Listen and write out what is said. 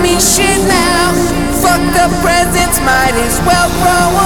me don't shit now. Fuck the presents, might as well throw 'em